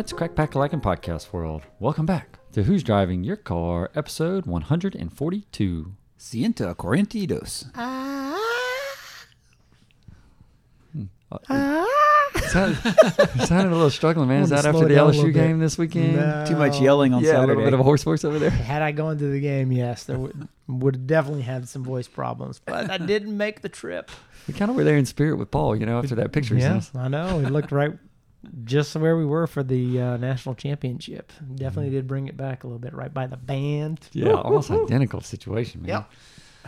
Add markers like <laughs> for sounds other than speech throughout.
What's crack pack like in podcast world? Welcome back to Who's Driving Your Car, episode 142. Sienta correntidos. Ah. Ah. Hmm. Sounded, sounded a little struggling, man. <laughs> Is that after the it down a LSU game this weekend? No. Too much yelling on yeah, a little bit of a horse voice over there. Had I gone to the game, yes, there would, would have definitely had some voice problems, but I didn't make the trip. We kind of were there in spirit with Paul, you know, after that picture. he sent Yeah. I know. He looked right just where we were for the uh, national championship. Definitely did bring it back a little bit, right by the band. Yeah, almost identical situation, man.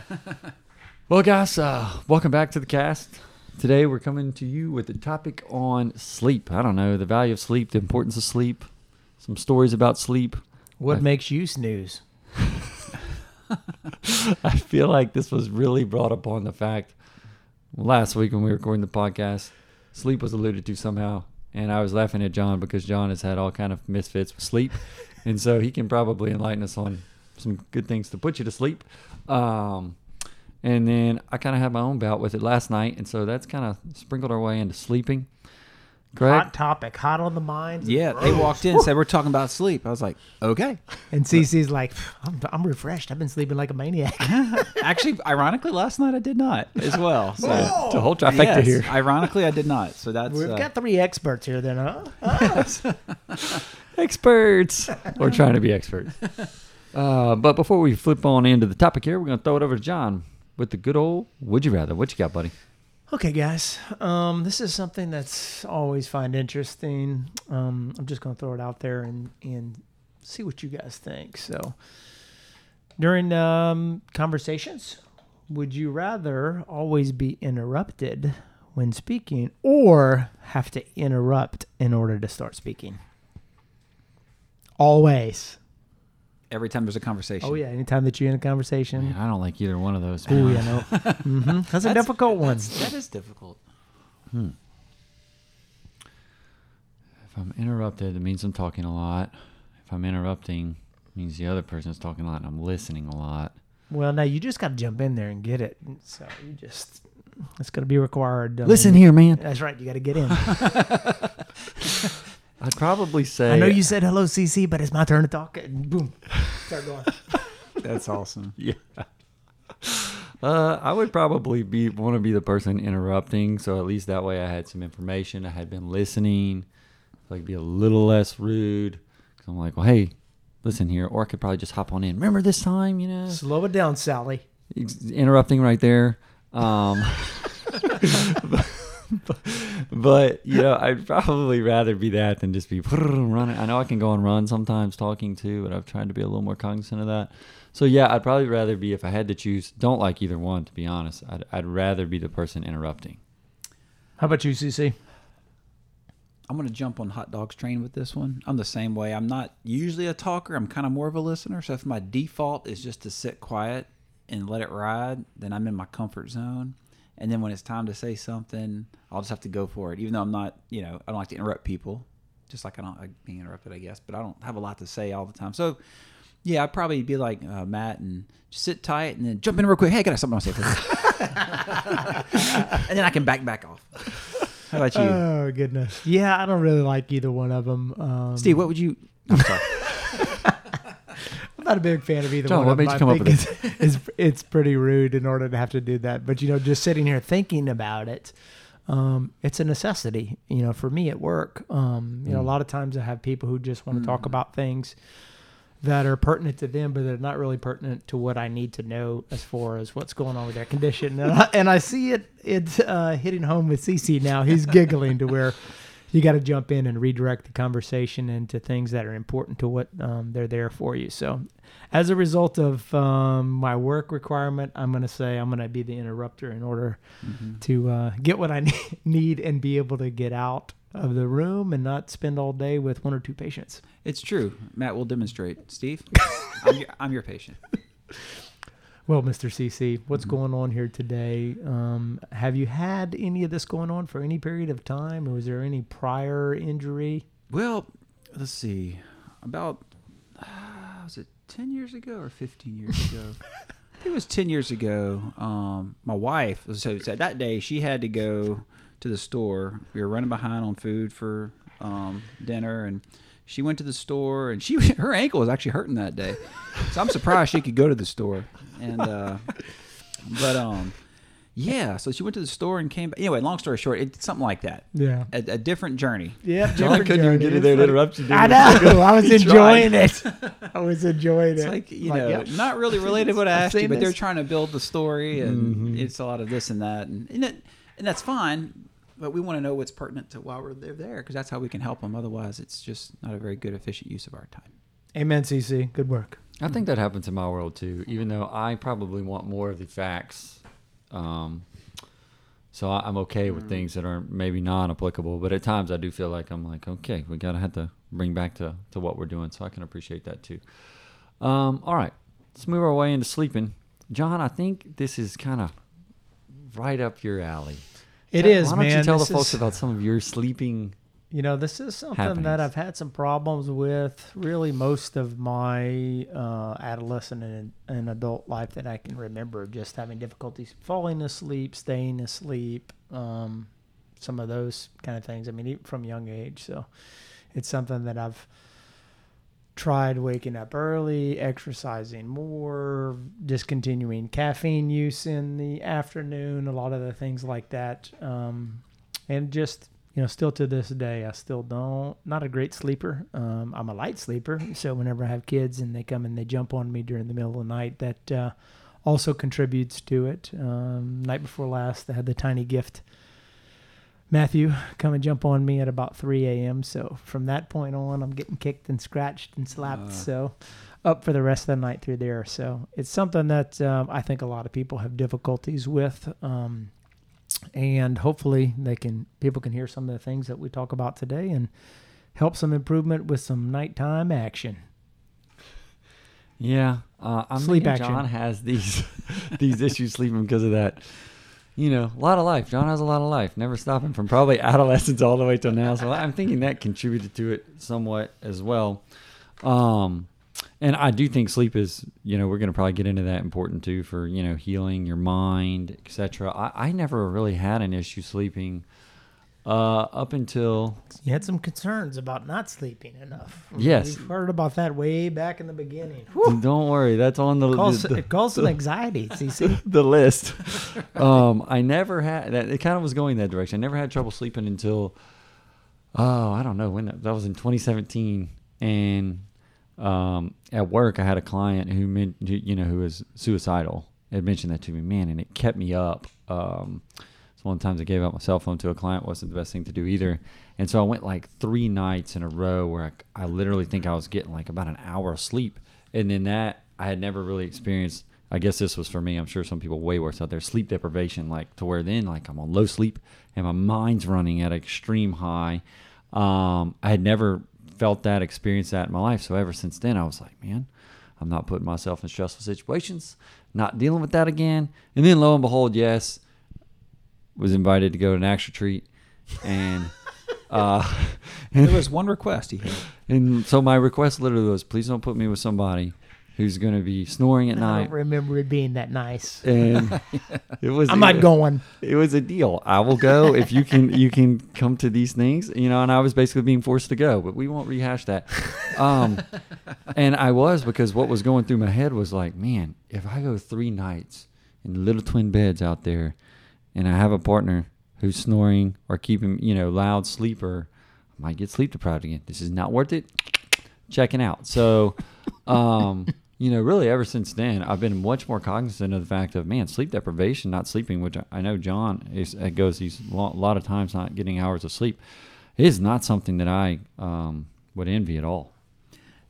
Yep. <laughs> well, guys, uh, welcome back to the cast. Today we're coming to you with a topic on sleep. I don't know the value of sleep, the importance of sleep, some stories about sleep. What I- makes you snooze? <laughs> I feel like this was really brought upon the fact last week when we were recording the podcast. Sleep was alluded to somehow, and I was laughing at John because John has had all kind of misfits with sleep, and so he can probably enlighten us on some good things to put you to sleep. Um, and then I kind of had my own bout with it last night, and so that's kind of sprinkled our way into sleeping. Hot topic, hot on the mind. Yeah, they walked in and said, We're talking about sleep. I was like, Okay. And CC's like, I'm, I'm refreshed. I've been sleeping like a maniac. <laughs> Actually, ironically, last night I did not as well. So, It's a whole trifecta yes, here. ironically, I did not. So that's. We've uh, got three experts here, then, huh? <laughs> experts. We're trying to be experts. Uh, but before we flip on into the topic here, we're going to throw it over to John with the good old Would You Rather. What you got, buddy? Okay, guys. Um, this is something that's always find interesting. Um, I'm just going to throw it out there and and see what you guys think. So, during um, conversations, would you rather always be interrupted when speaking, or have to interrupt in order to start speaking? Always. Every time there's a conversation. Oh yeah. Anytime that you're in a conversation. Man, I don't like either one of those. Oh yeah. No. <laughs> hmm That's a difficult one. That is difficult. If I'm interrupted, it means I'm talking a lot. If I'm interrupting, it means the other person's talking a lot and I'm listening a lot. Well, now you just got to jump in there and get it. So you just, it's going to be required. Listen mean, here, man. That's right. You got to get in. <laughs> <laughs> I'd probably say. I know you said hello, CC, but it's my turn to talk. And boom, start going. <laughs> That's awesome. <laughs> Yeah. Uh, I would probably be want to be the person interrupting, so at least that way I had some information. I had been listening, like be a little less rude. Cause I'm like, well, hey, listen here, or I could probably just hop on in. Remember this time, you know, Slow it down, Sally. Interrupting right there. Um, <laughs> <laughs> but, but you know, I'd probably rather be that than just be <laughs> running. I know I can go and run sometimes talking too, but I've tried to be a little more cognizant of that. So yeah, I'd probably rather be if I had to choose. Don't like either one, to be honest. I'd, I'd rather be the person interrupting. How about you, CC? I'm going to jump on hot dogs train with this one. I'm the same way. I'm not usually a talker. I'm kind of more of a listener. So if my default is just to sit quiet and let it ride, then I'm in my comfort zone. And then when it's time to say something, I'll just have to go for it. Even though I'm not, you know, I don't like to interrupt people. Just like I don't like being interrupted, I guess. But I don't have a lot to say all the time. So yeah, I'd probably be like uh, Matt and just sit tight and then jump in real quick. Hey, I got something to say. For <laughs> and then I can back back off. How about you, Oh goodness. Yeah, I don't really like either one of them. Um, Steve? What would you? I'm sorry. I'm not a big fan of either John, one. what of made you come up with think <laughs> it's, it's pretty rude in order to have to do that. But you know, just sitting here thinking about it, um, it's a necessity. You know, for me at work, um, you know, a lot of times I have people who just want to talk about things that are pertinent to them, but they're not really pertinent to what I need to know as far as what's going on with their condition. And I, and I see it it's uh, hitting home with CC now. He's giggling to where you got to jump in and redirect the conversation into things that are important to what um, they're there for you. So, as a result of um, my work requirement, I'm going to say I'm going to be the interrupter in order Mm-hmm. to uh, get what I <laughs> need and be able to get out of the room and not spend all day with one or two patients. It's true. Matt will demonstrate. Steve, <laughs> I'm your, I'm your patient. Well, Mr. CC, what's Mhm. going on here today? Um, have you had any of this going on for any period of time, or was there any prior injury? Well, let's see. About uh, was it ten years ago or fifteen years ago? I <laughs> think it was ten years ago. Um, my wife. So, so that day she had to go to the store. We were running behind on food for um, dinner, and she went to the store, and she <laughs> her ankle was actually hurting that day. So I'm surprised she could go to the store. And uh, but um, yeah. So she went to the store and came. back. Anyway, long story short, it's something like that. Yeah. A, a different journey. Yeah, John couldn't even get in there to interrupt you. did I know. I was <laughs> enjoying it. I was enjoying It's it. like you Like, know, yep. not really related to what I <laughs> asked you, seen but they're trying to build the story, and Mhm. it's a lot of this and that, and and, it, and that's fine. But we want to know what's pertinent to why we're they're there, because that's how we can help them. Otherwise, it's just not a very good, efficient use of our time. Amen, CC. Good work. I think that happens in my world too, even though I probably want more of the facts. Um, so I, I'm okay with things that are maybe non applicable, but at times I do feel like I'm like, okay, we gotta have to bring back to, to what we're doing. So I can appreciate that too. Um, all right, let's move our way into sleeping. John, I think this is kind of right up your alley. It is, Why don't man. you tell This the folks is- about some of your sleeping? You know, this is something happenings. that I've had some problems with really most of my uh, adolescent and, and adult life that I can remember. Just having difficulties falling asleep, staying asleep, um, some of those kind of things. I mean, even from young age. So it's something that I've tried waking up early, exercising more, discontinuing caffeine use in the afternoon, a lot of the things like that. Um, and just you know, still to this day, I still don't. Not a great sleeper. Um, I'm a light sleeper, so whenever I have kids and they come and they jump on me during the middle of the night, that uh, also contributes to it. Um, night before last, I had the tiny gift. Matthew come and jump on me at about 3 a.m. So from that point on, I'm getting kicked and scratched and slapped. Uh. so up for the rest of the night through there. So it's something that um, I think a lot of people have difficulties with. Um, and hopefully they can people can hear some of the things that we talk about today and help some improvement with some nighttime action. Yeah, uh, I'm Sleep action. John has these <laughs> these issues sleeping because of that. You know, a lot of life. John has a lot of life, never stopping from probably <laughs> adolescence all the way till now. So I'm thinking that contributed to it somewhat as well. Um, and I do think sleep is, you know, we're going to probably get into that important too for you know healing your mind, etc. I, I never really had an issue sleeping uh, up until You had some concerns about not sleeping enough. Yes. we've heard about that way back in the beginning. <laughs> don't worry, that's on the, It caused, the- the- it caused some <laughs> anxiety. CC. <laughs> the list. um, I never had that. It kind of was going that direction. I never had trouble sleeping until, oh, I don't know when that, that was in 2017. And um, at work, I had a client who meant, who, you know, who was suicidal. Had mentioned that to me, man, and it kept me up. Um, one of the times I gave out my cell phone to a client wasn't the best thing to do either. And so I went like three nights in a row where I, I literally think I was getting like about an hour of sleep. And then that I had never really experienced. I guess this was for me. I'm sure some people way worse out there. Sleep deprivation, like to where then like I'm on low sleep and my mind's running at extreme high. Um, I had never felt that, experienced that in my life. So ever since then, I was like, man, I'm not putting myself in stressful situations, not dealing with that again. And then lo and behold, yes, was invited to go to an ACTS retreat, and <laughs> uh, There was one request he had. and so my request literally was, please don't put me with somebody who's going to be snoring at night. I night. don't remember it being that nice. And <laughs> it was I'm not going. it was a deal. I will go if you can you can come to these things, you know. And I was basically being forced to go, but we won't rehash that. Um, and I was because what was going through my head was like, man, if I go three nights in little twin beds out there, and I have a partner who's snoring or keeping you know loud sleeper, I might get sleep deprived again. This is not worth it. Checking out. So. <laughs> um, you know, really ever since then, I've been much more cognizant of the fact of man, sleep deprivation, not sleeping, which I- know John is goes these a lot of times not getting hours of sleep, is not something that I um, would envy at all.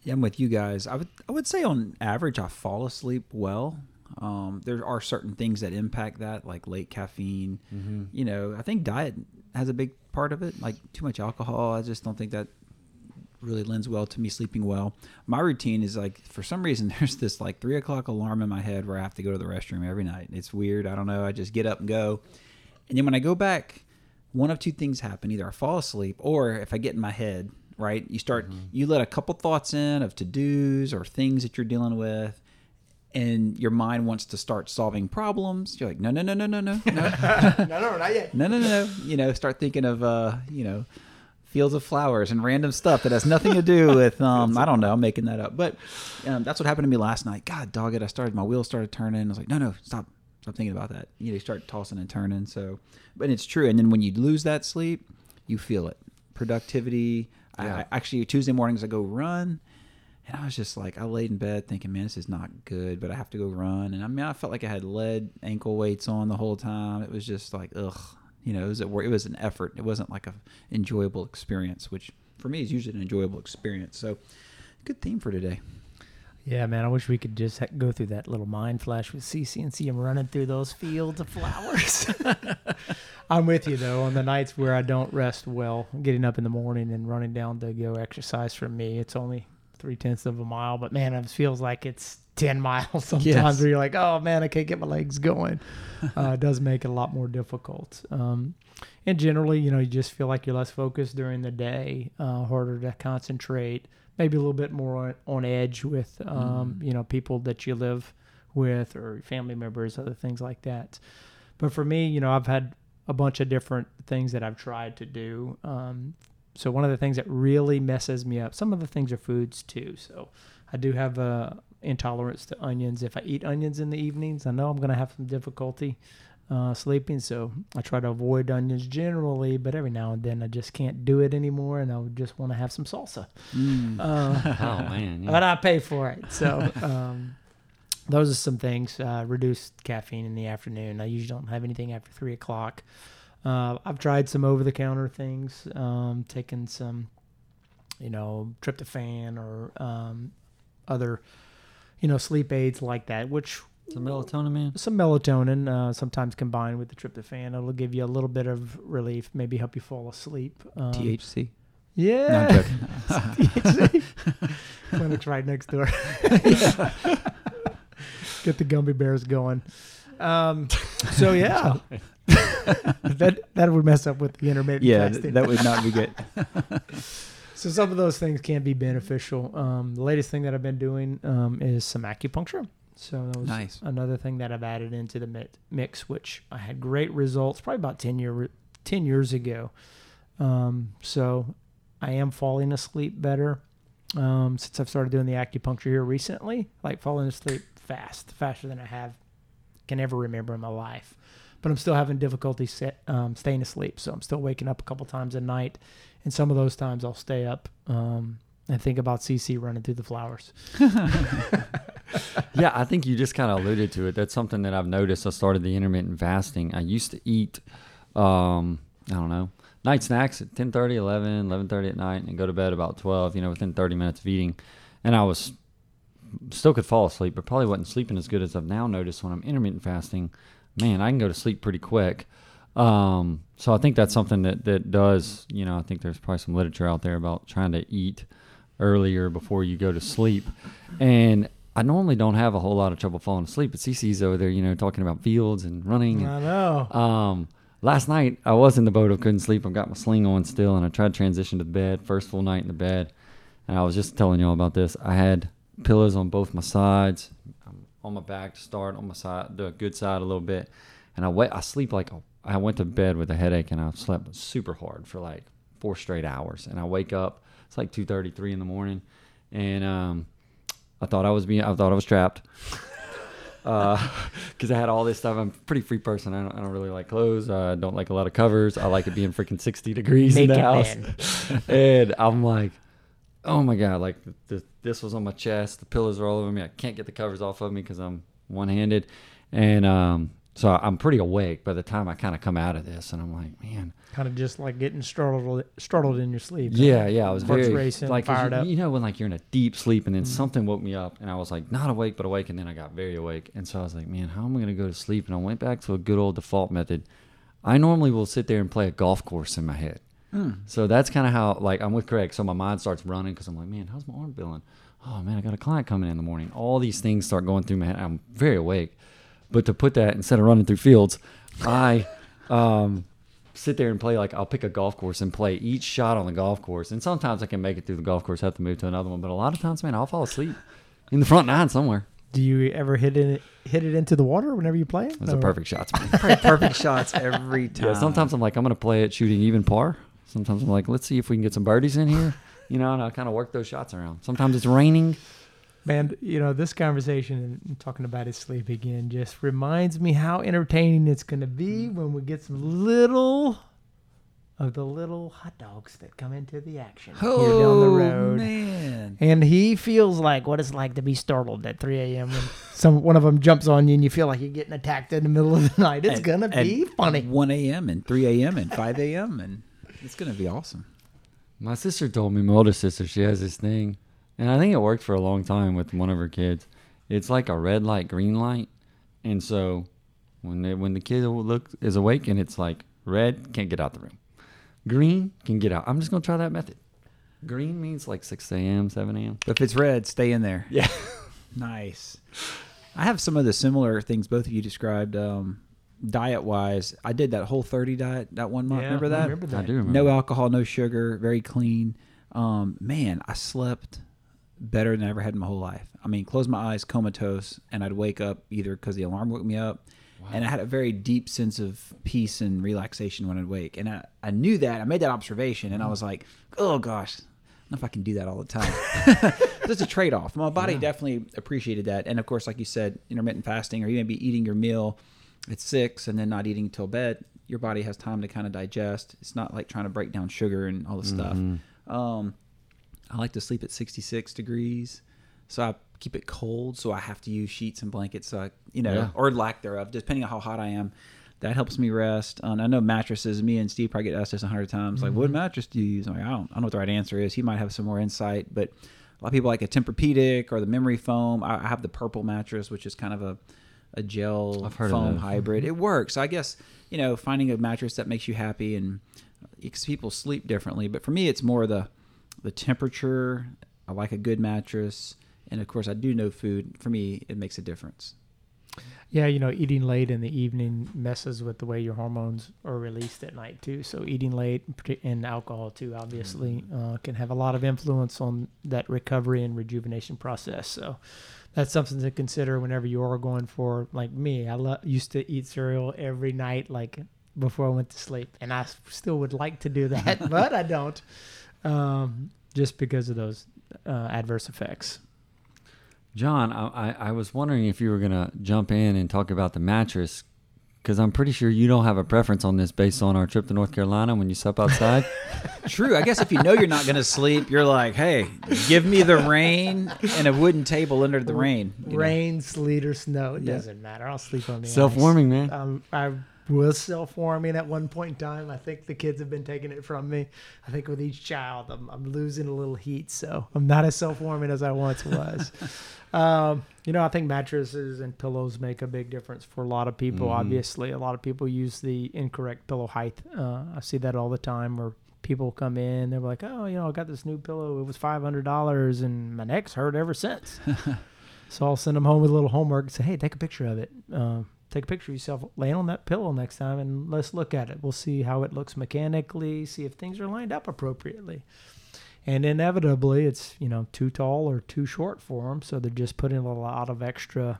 Yeah, I'm with you guys. I would I would say on average I fall asleep well. Um, there are certain things that impact that, like late caffeine. You know, I think diet has a big part of it. Like too much alcohol, I just don't think that really lends well to me sleeping well. My routine is like for some reason <laughs> there's this like three o'clock alarm in my head where I have to go to the restroom every night. It's weird. I don't know. I just get up and go, and then when I go back, one of two things happen: either I fall asleep, or if I get in my head, right, you start you let a couple thoughts in of to dos or things that you're dealing with. And your mind wants to start solving problems. You're like, no, no, no, no, no, no, no, <laughs> no, no, not yet. no, no, no, no. You know, start thinking of uh, you know, fields of flowers and random stuff that has nothing to do <laughs> with um, I don't know, I'm making that up. But um, that's what happened to me last night. God dog it, I started my wheels started turning. I was like, no, no, stop, stop thinking about that. You know, you start tossing and turning. So, but it's true. And then when you lose that sleep, you feel it. Productivity. I, Yeah. I actually Tuesday mornings I go run. And I was just like, I laid in bed thinking, man, this is not good, but I have to go run. And I mean, I felt like I had lead ankle weights on the whole time. It was just like, ugh, you know, it was a, it was an effort. It wasn't like a enjoyable experience, which for me is usually an enjoyable experience. So, good theme for today. Yeah, man. I wish we could just go through that little mind flash with CC and see him running through those fields of flowers. <laughs> I'm with you though. On the nights where I don't rest well, getting up in the morning and running down to go exercise for me, it's only three tenths of a mile, but man, it feels like it's ten <laughs> miles sometimes. Yes. Where you're like, oh man, I can't get my legs going. <laughs> Uh, it does make it a lot more difficult. Um, and generally, you know, you just feel like you're less focused during the day, uh, harder to concentrate, maybe a little bit more on, on edge with, um, you know, people that you live with or family members, other things like that. But for me, you know, I've had a bunch of different things that I've tried to do. Um, so one of the things that really messes me up, some of the things are foods too. So I do have a intolerance to onions. If I eat onions in the evenings, I know I'm going to have some difficulty uh, sleeping. So I try to avoid onions generally, but every now and then I just can't do it anymore, and I would just want to have some salsa. Uh, <laughs> Oh man, yeah. but I pay for it. So um, those are some things. Uh, reduced caffeine in the afternoon. I usually don't have anything after three o'clock. Uh, I've tried some over-the-counter things, um, taken some, you know, tryptophan or um, other, you know, sleep aids like that, which Some melatonin, man. some melatonin, uh, sometimes combined with the tryptophan, it'll give you a little bit of relief, maybe help you fall asleep. Um, THC. yeah, No, I'm joking. THC. <laughs> Clinic's right next door. <laughs> Get the gummy bears going. Um, so yeah, <laughs> that that would mess up with the intermittent yeah, fasting. that would not be good. <laughs> so some of those things can be beneficial. Um, the latest thing that I've been doing um, is some acupuncture. So that was Nice. another thing that I've added into the mix, which I had great results probably about ten year ten years ago. Um, so I am falling asleep better um, since I've started doing the acupuncture here recently. Like falling asleep fast, faster than I have can ever remember in my life. But I'm still having difficulty set, um, staying asleep, so I'm still waking up a couple times a night, and some of those times I'll stay up um, and think about CC running through the flowers. <laughs> yeah, I think you just kind of alluded to it. That's something that I've noticed. I started the intermittent fasting. I used to eat, um, I don't know, night snacks at 10 30, 11, 11 30 at night, and go to bed about 12, you know, within 30 minutes of eating. And I was still could fall asleep, but probably wasn't sleeping as good as I've now noticed when I'm intermittent fasting. Man, I can go to sleep pretty quick. Um, so I think that's something that, that does, you know, I think there's probably some literature out there about trying to eat earlier before you go to sleep. And I normally don't have a whole lot of trouble falling asleep, but CC's over there, you know, talking about fields and running. And, I know. um, last night I was in the boat. I couldn't sleep. I've got my sling on still, and I tried to transition to the bed. First full night in the bed, and I was just telling y'all about this. I had pillows on both my sides, on my back to start, on my side, the good side a little bit, and I wait. I sleep like a, I went to bed with a headache, and I slept super hard for like four straight hours, and I wake up. It's like two thirty, three in the morning, and um, I thought I was being, I thought I was trapped <laughs> because I had all this stuff. I'm a pretty free person. I don't, I don't really like clothes. I don't like a lot of covers. I like it being freaking 60 degrees in the house. <laughs> and I'm like, oh my god, like the, this was on my chest. The pillows are all over me. I can't get the covers off of me because I'm one handed, and um, so I'm pretty awake by the time I kind of come out of this, and I'm like, man, Kind of just like getting startled, startled in your sleep. yeah, yeah. I was very racing, like fired you, up. you know when like you're in a deep sleep and then Mhm. something woke me up and I was like not awake but awake and then I got very awake and so I was like, man, how am I gonna go to sleep? And I went back to a good old default method. I normally will sit there and play a golf course in my head. So that's kind of how like I'm with Craig. So my mind starts running because I'm like, man, how's my arm feeling? Oh man, I got a client coming in the morning. All these things start going through my head. I'm very awake, but to put that instead of running through fields, I um, sit there and play like I'll pick a golf course and play each shot on the golf course. And sometimes I can make it through the golf course, have to move to another one. But a lot of times, man, I'll fall asleep in the front nine somewhere. Do you ever hit it hit it into the water whenever you play it? Those are perfect shots, man. <laughs> perfect shots every time. Yeah, sometimes I'm like, I'm gonna play it shooting even par. Sometimes I'm like, let's see if we can get some birdies in here. <laughs> You know, and I kind of work those shots around. Sometimes it's raining. Man, you know, this conversation and talking about his sleep again just reminds me how entertaining it's going to be mm. when we get some little of the little hot dogs that come into the action oh, here down the Oh road. man. And he feels like what it's like to be startled at 3 a.m. when some one of them jumps on you and you feel like you're getting attacked in the middle of the <laughs> night. It's At- gonna at be funny. 1 a.m. and 3 a.m. and 5 a.m. and it's gonna be awesome. My sister told me, my older sister, she has this thing, and I think it worked for a long time with one of her kids. It's like a red light, green light, and so when they, when the kid look is awake and it's like red, can't get out the room. Green can get out. I'm just gonna try that method. Green means like 6 a.m., 7 a.m. If it's red, stay in there. Yeah. <laughs> Nice. I have some of the similar things both of you described. Um, diet wise, I did that whole 30 diet that one month. remember I that? Remember that. I do remember. No alcohol, no sugar, very clean. Um, man, I slept better than I ever had in my whole life. I mean, close my eyes, comatose, and I'd wake up either because the alarm woke me up, and I had a very deep sense of peace and relaxation when I'd wake. And I, I knew that. I made that observation, and I was like, oh gosh, I don't know if I can do that all the time. <laughs> It's a trade off. My body definitely appreciated that. And of course, like you said, intermittent fasting, or you may be eating your meal at six and then not eating till bed. Your body has time to kind of digest. It's not like trying to break down sugar and all this stuff. Um, I like to sleep at 66 degrees, so I keep it cold. So I have to use sheets and blankets, so I, you know, Yeah. or lack thereof, depending on how hot I am. That helps me rest. Um, I know mattresses. Me and Steve probably get asked this a hundred times. Like, what mattress do you use? I'm like, I don't. I don't know what the right answer is. He might have some more insight, but a lot of people like a Tempur-Pedic or the memory foam. I, I have the purple mattress, which is kind of a a gel I've heard of foam hybrid. It works. I guess you know finding a mattress that makes you happy and uh, because people sleep differently. But for me, it's more the the temperature. I like a good mattress, and of course, I do know food. For me, it makes a difference. Yeah, you know, eating late in the evening messes with the way your hormones are released at night too. So eating late and alcohol too, obviously, uh, can have a lot of influence on that recovery and rejuvenation process. So that's something to consider whenever you are going for. Like me, I lo- used to eat cereal every night, like before I went to sleep, and I still would like to do <laughs> that, but I don't, um, just because of those uh, adverse effects. John, I, I, I was wondering if you were gonna jump in and talk about the mattress, because I'm pretty sure you don't have a preference on this based on our trip to North Carolina when you slept outside. <laughs> True. I guess if you know you're not going to sleep, you're like, hey, give me the rain and a wooden table under the rain. you know? Rain, sleet, or snow, it Yeah. doesn't matter. I'll sleep on the ice. Self-warming, man. Um, I was self-warming at one point in time. I think the kids have been taking it from me. I think with each child, I'm, I'm losing a little heat, so I'm not as self-warming as I once was. <laughs> um, you know, I think mattresses and pillows make a big difference for a lot of people. Mhm. Obviously, a lot of people use the incorrect pillow height. Uh, I see that all the time where people come in, they're like, "Oh, you know, I got this new pillow. It was five hundred dollars, and my neck's hurt ever since." <laughs> So I'll send them home with a little homework and say, hey, take a picture of it. Um, take a picture of yourself laying on that pillow next time and let's look at it. We'll see how it looks mechanically, see if things are lined up appropriately. And inevitably, it's, you know, too tall or too short for them. So they're just putting a lot of extra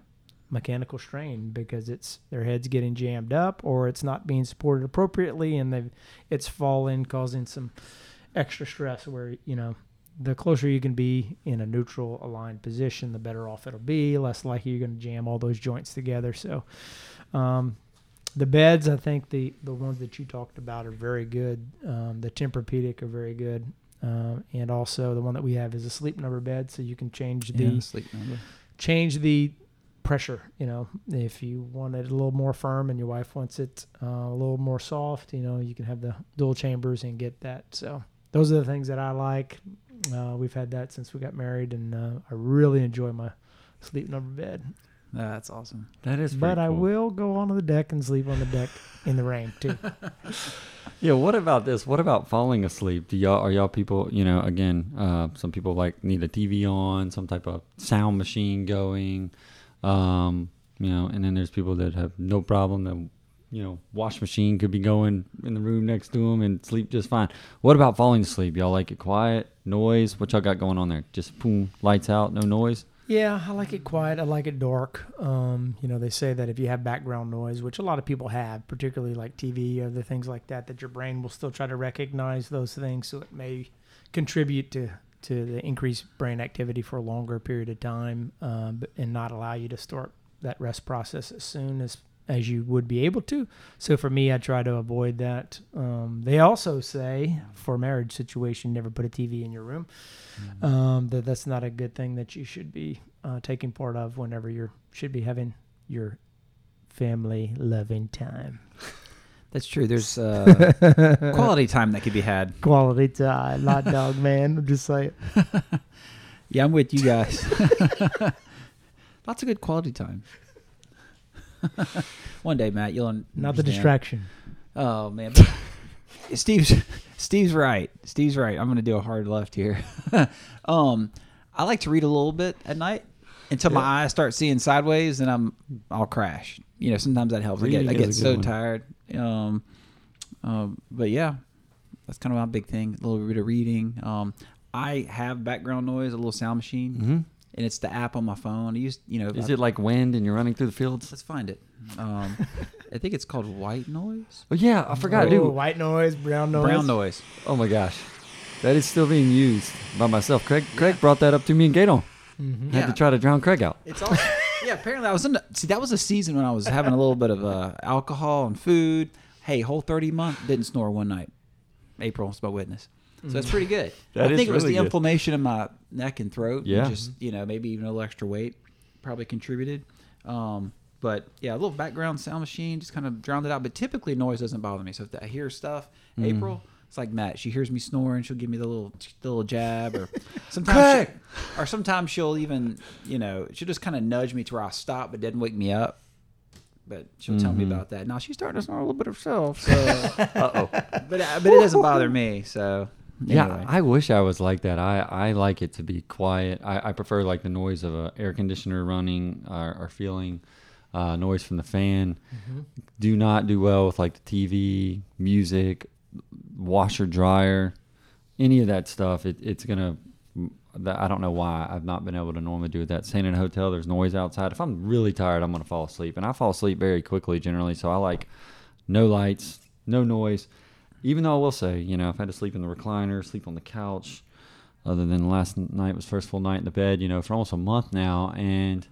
mechanical strain because it's their head's getting jammed up or it's not being supported appropriately and they've it's falling causing some extra stress where you know the closer you can be in a neutral aligned position, the better off it'll be. Less likely you're going to jam all those joints together. So, um, the beds, I think the the ones that you talked about are very good. Um, the Tempur-Pedic are very good. Um, and also the one that we have is a sleep number bed, so you can change the Yeah, sleep number. change the pressure. You know, if you want it a little more firm and your wife wants it uh, a little more soft, you know, you can have the dual chambers and get that. So those are the things that I like. Uh, we've had that since we got married, and uh, I really enjoy my sleep number bed. That's awesome. That is. But pretty I will go onto the deck and sleep on the deck in the rain too. <laughs> Yeah. What about this? What about falling asleep? Do y'all are y'all people? You know, again, uh, some people like need a TV on, some type of sound machine going. Um, you know, and then there's people that have no problem. That you know, wash machine could be going in the room next to them and sleep just fine. What about falling asleep? Y'all like it quiet, noise? What y'all got going on there? Just boom, lights out, no noise. Yeah, I like it quiet. I like it dark. Um, you know, they say that if you have background noise, which a lot of people have, particularly like TV, other things like that, that your brain will still try to recognize those things, so it may contribute to to the increased brain activity for a longer period of time, um, and not allow you to start that rest process as soon as as you would be able to. So for me, I try to avoid that. Um, they also say for a marriage situation, never put a TV in your room um, that that's not a good thing that you should be uh, taking part of whenever you're should be having your family loving time. That's true. There's uh, <laughs> quality time that could be had. Quality time, hot dog man. I'm just saying. <laughs> Yeah, I'm with you guys. <laughs> Lots of good quality time. <laughs> One day, Matt, you'll un- Not the distraction. Oh man, <laughs> Steve's <laughs> Steve's right. Steve's right. I'm gonna do a hard left here. um, I like to read a little bit at night until my eyes start seeing sideways, and I'm I'll crash. You know, sometimes that helps. I get I get so one. tired. Um, um, but yeah, that's kind of my big thing. A little bit of reading. Um, I have background noise, a little sound machine, Mm-hmm. And it's the app on my phone. I use you know. Is I- it like wind and you're running through the fields? Let's find it. Um, <laughs> I think it's called white noise. Oh yeah, I forgot, Oh, dude. White noise, brown noise. Brown noise. Oh my gosh, that is still being used by myself. Craig, Craig brought that up to me and Gato. Mhm. Had to try to drown Craig out. It's also yeah. Apparently, I was in. The, see, that was a season when I was having a little bit of uh, alcohol and food. Hey, whole thirty month didn't snore one night. April is my witness. So that's pretty good. <laughs> That I is think it was really the good. inflammation in my neck and throat. Yeah. and Just you know, maybe even a little extra weight probably contributed. Um, but yeah, a little background sound machine just kind of drowned it out. But typically, noise doesn't bother me. So if I hear stuff, Mm. April. It's like Matt. She hears me snoring. She'll give me the little, the little jab, or <laughs> sometimes, she, or sometimes she'll even, you know, she'll just kind of nudge me to where I stop, but doesn't wake me up. But she'll tell me Mhm. about that. Now she's starting to snore a little bit herself. So, <laughs> Uh oh. but uh, but it doesn't bother me. So Yeah. I wish I was like that. I, I like it to be quiet. I, I prefer like the noise of a air conditioner running or, or feeling uh, noise from the fan. Mm-hmm. Do not do well with like the TV, music, washer, dryer, any of that stuff. It, it's gonna. Mm, I don't know why I've not been able to normally do that. Staying in a hotel, there's noise outside. If I'm really tired, I'm gonna fall asleep, and I fall asleep very quickly generally. So I like no lights, no noise. Even though I will say, you know, I've had to sleep in the recliner, sleep on the couch, other than last night was first full night in the bed, you know, for almost a month now, and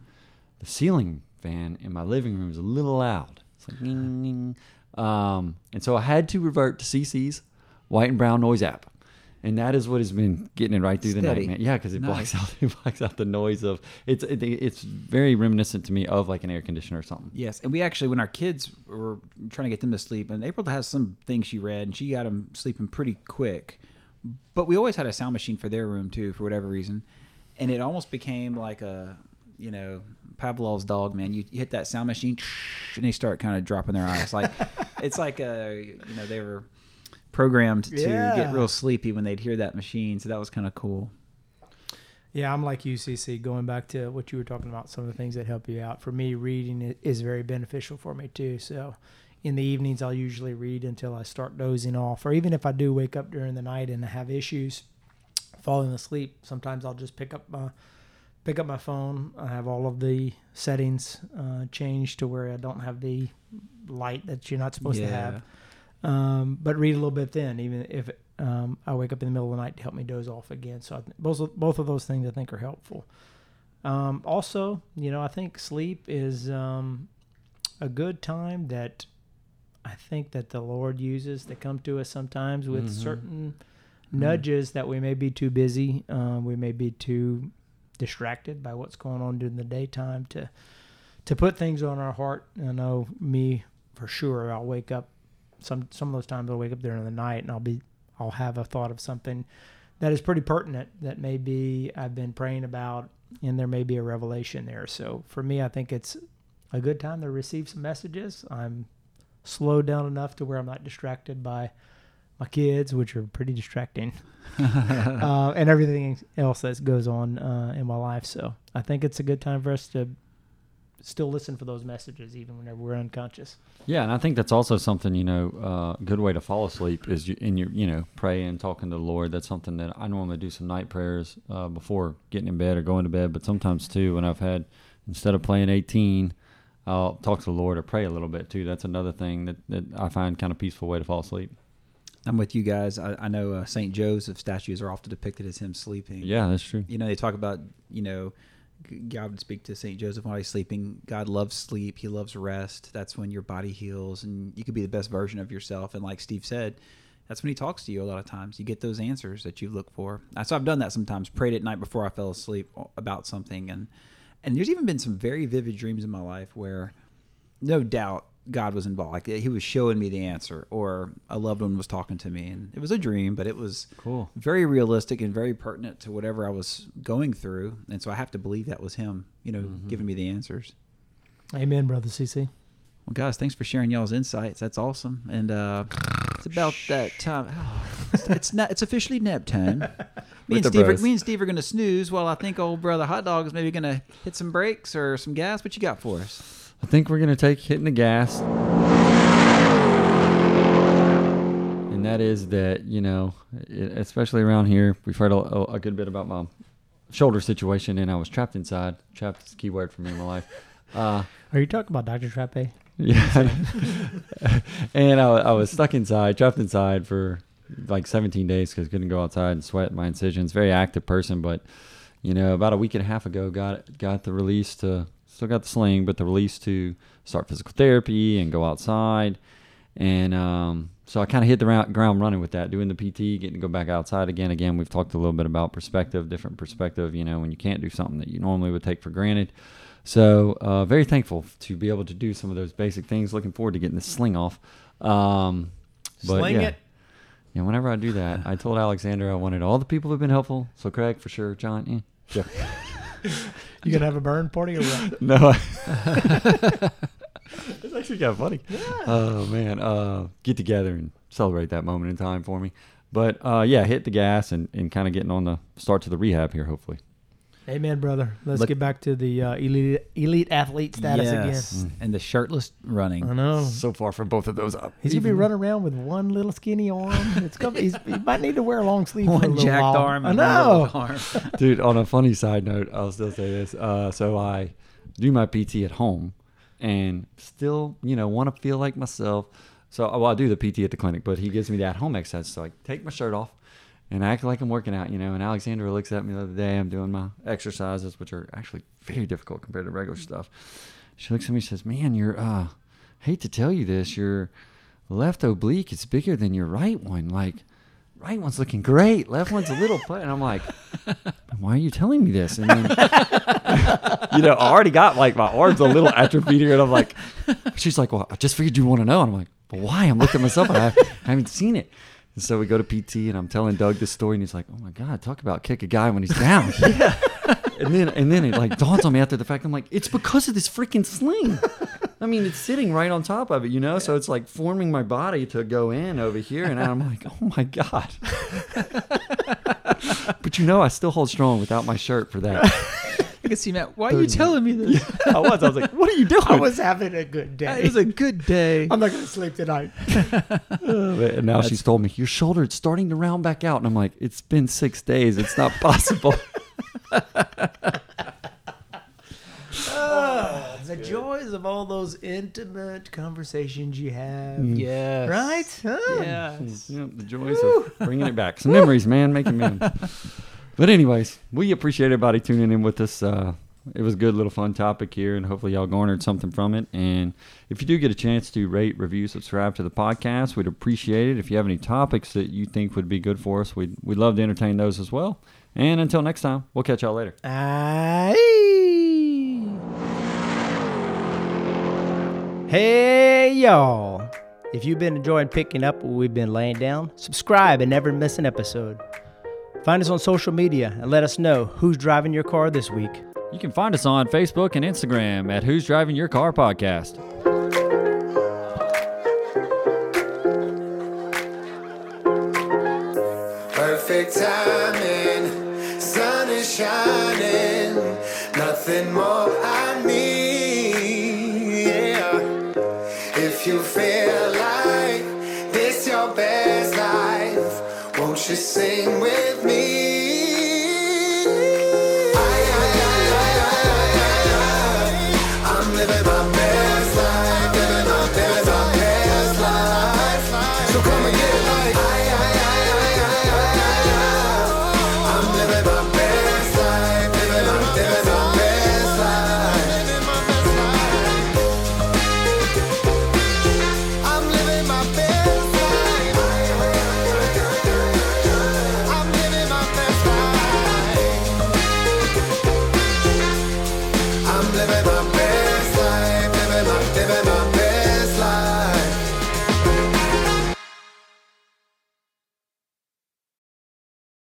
the ceiling fan in my living room is a little loud. It's like, ding, ding. Um, and so I had to revert to CC's white and brown noise app. And that is what has been getting it right through the night, man. Yeah, because it Nice. blocks out <laughs> it blocks out the noise of it's it, it's very reminiscent to me of like an air conditioner or something. Yes, and we actually, when our kids were trying to get them to sleep, and April has some things she read, and she got them sleeping pretty quick. But we always had a sound machine for their room too, for whatever reason, and it almost became like a, you know, Pavlov's dog. Man, you, you hit that sound machine, <laughs> and they start kind of dropping their eyes. Like it's like a, you know, they were programmed to Yeah. get real sleepy when they'd hear that machine. So that was kind of cool. Yeah, I'm like UCC. Going back to what you were talking about, some of the things that help you out. For me, reading is very beneficial for me too. So, in the evenings, I'll usually read until I start dozing off, or even if I do wake up during the night and I have issues falling asleep, sometimes I'll just pick up my pick up my phone. I have all of the settings uh, changed to where I don't have the light that you're not supposed to have um, but read a little bit then, even if um, I wake up in the middle of the night to help me doze off again. So th- both of, both of those things I think are helpful. Um, also, you know, I think sleep is um, a good time that I think that the Lord uses to come to us sometimes with Mhm. certain nudges that we may be too busy, um, we may be too distracted by what's going on during the daytime to to put things on our heart. I know me for sure. I'll wake up some some of those times. I'll wake up during the night and I'll be I'll have a thought of something that is pretty pertinent that maybe I've been praying about, and there may be a revelation there. So for me, I think it's a good time to receive some messages. I'm slowed down enough to where I'm not distracted by my kids, which are pretty distracting, <laughs> uh, and everything else that goes on uh, in my life. So I think it's a good time for us to still listen for those messages, even whenever we're unconscious. Yeah, and I think that's also something you know, uh, good way to fall asleep is you, in your you know praying, talking to the Lord. That's something that I normally do some night prayers uh, before getting in bed or going to bed. But sometimes too, when I've had instead of playing eighteen, I'll talk to the Lord or pray a little bit too. That's another thing that, that I find kind of peaceful way to fall asleep. I'm with you guys. I, I know uh, Saint Joseph statues are often depicted as him sleeping. Yeah, that's true. You know, they talk about you know God would speak to Saint Joseph while he's sleeping. God loves sleep. He loves rest. That's when your body heals, and you could be the best version of yourself. And like Steve said, that's when he talks to you a lot of times. You get those answers that you look for. So I've done that sometimes. Prayed at night before I fell asleep about something, and and there's even been some very vivid dreams in my life where, no doubt, God was involved. Like he was showing me the answer, or a loved one was talking to me, and it was a dream, but it was Cool. very realistic and very pertinent to whatever I was going through. And so I have to believe that was him, you know, giving me the answers. Amen, brother CC. Well, guys, thanks for sharing y'all's insights. That's awesome. And uh, it's about that time. Oh, <sighs> it's, it's not. It's officially nap <laughs> time. Me and Steve. Are, me and Steve are going to snooze while I think old brother Hot Dog is maybe going to hit some brakes or some gas. What you got for us? I think we're gonna take hitting the gas, and that is that you know, especially around here, we've heard a, a, a good bit about my shoulder situation, and I was trapped inside. Trapped is a key word for me in my life. Uh, Are you talking about Dr. Trappe? yeah, <laughs> and I, I was stuck inside, trapped inside for like 17 days because couldn't go outside and sweat my incisions. Very active person, but you know, about a week and a half ago, got got the release to still got the sling, but the release to start physical therapy and go outside. And um, so I kind of hit the round, ground running with that, doing the PT, getting to go back outside again. Again, we've talked a little bit about perspective, different perspective. You know, when you can't do something that you normally would take for granted. So uh, very thankful to be able to do some of those basic things. Looking forward to getting this sling off. Um, but Sling yeah. it. Yeah, whenever I do that, I told Alexander I wanted all the people who've been helpful. So Craig for sure, John, yeah, Jeff. <laughs> <laughs> You gonna have a burn party or what? No. <laughs> it's actually kind of funny. Oh man, uh, get together and celebrate that moment in time for me. But uh, yeah, hit the gas and, and kind of getting on the start to the rehab here, hopefully. Amen, brother. Let's Look- get back to the uh, elite elite athlete status Yes. And the shirtless running. I know. So far from both of those up. He's gonna be running around with one little skinny arm. It's gonna. He's, he might need to wear a long sleeve. for a One little jacked while. arm. I and one know. little arm. <laughs> <laughs> Dude, on a funny side note, I'll still say this. Uh, so I do my PT at home and still, you know, want to feel like myself. So, well, I do the PT at the clinic, but he gives me that home exercise. So I take my shirt off and I act like I'm working out, you know. And Alexandra looks at me the other day. I'm doing my exercises, which are actually very difficult compared to regular stuff. She looks at me and says, Man, you're, uh, hate to tell you this, your left oblique is bigger than your right one. Like, right one's looking great. Left one's a little put. And I'm like, <laughs> why are you telling me this? And then, <laughs> you know, I already got like my arms a little atrophied here. And I'm like, she's like, well, I just figured you want to know. And I'm like, but why? I'm looking at myself. I haven't seen it. And so we go to PT and I'm telling Doug this story and he's like, oh my God, talk about kick a guy when he's down. <laughs> yeah. And then, and then it like dawns on me after the fact. I'm like, it's because of this freaking sling. I mean, it's sitting right on top of it, you know. So it's like forming my body to go in over here, and I'm like, oh my god. <laughs> but you know, I still hold strong without my shirt for that. I can see Matt. Why are you telling me this? <laughs> I was. I was like, what are you <laughs> doing? I was having a good day. It was a good day. <laughs> I'm not gonna sleep tonight. Uh, and now she's told me your shoulder it's starting to round back out, and I'm like, it's been six days. It's not possible. Oh, the joys of all those intimate conversations you have. Mm. Yes. Right? Huh? Yes. Yeah, the joys of bringing it back. Some memories, man, making memories. But anyways, we appreciate everybody tuning in with us. Uh, it was a good little fun topic here, and hopefully y'all garnered something from it. And if you do get a chance to rate, review, subscribe to the podcast, we'd appreciate it. If you have any topics that you think would be good for us, we'd we'd love to entertain those as well. And until next time, we'll catch y'all later. Aye. Hey, y'all. If you've been enjoying picking up what we've been laying down, subscribe and never miss an episode. Find us on social media and let us know who's driving your car this week. You can find us on Facebook and Instagram at Who's Driving Your Car Podcast. Perfect timing, sun is shining, nothing more I need. Yeah. If you feel you sing with me?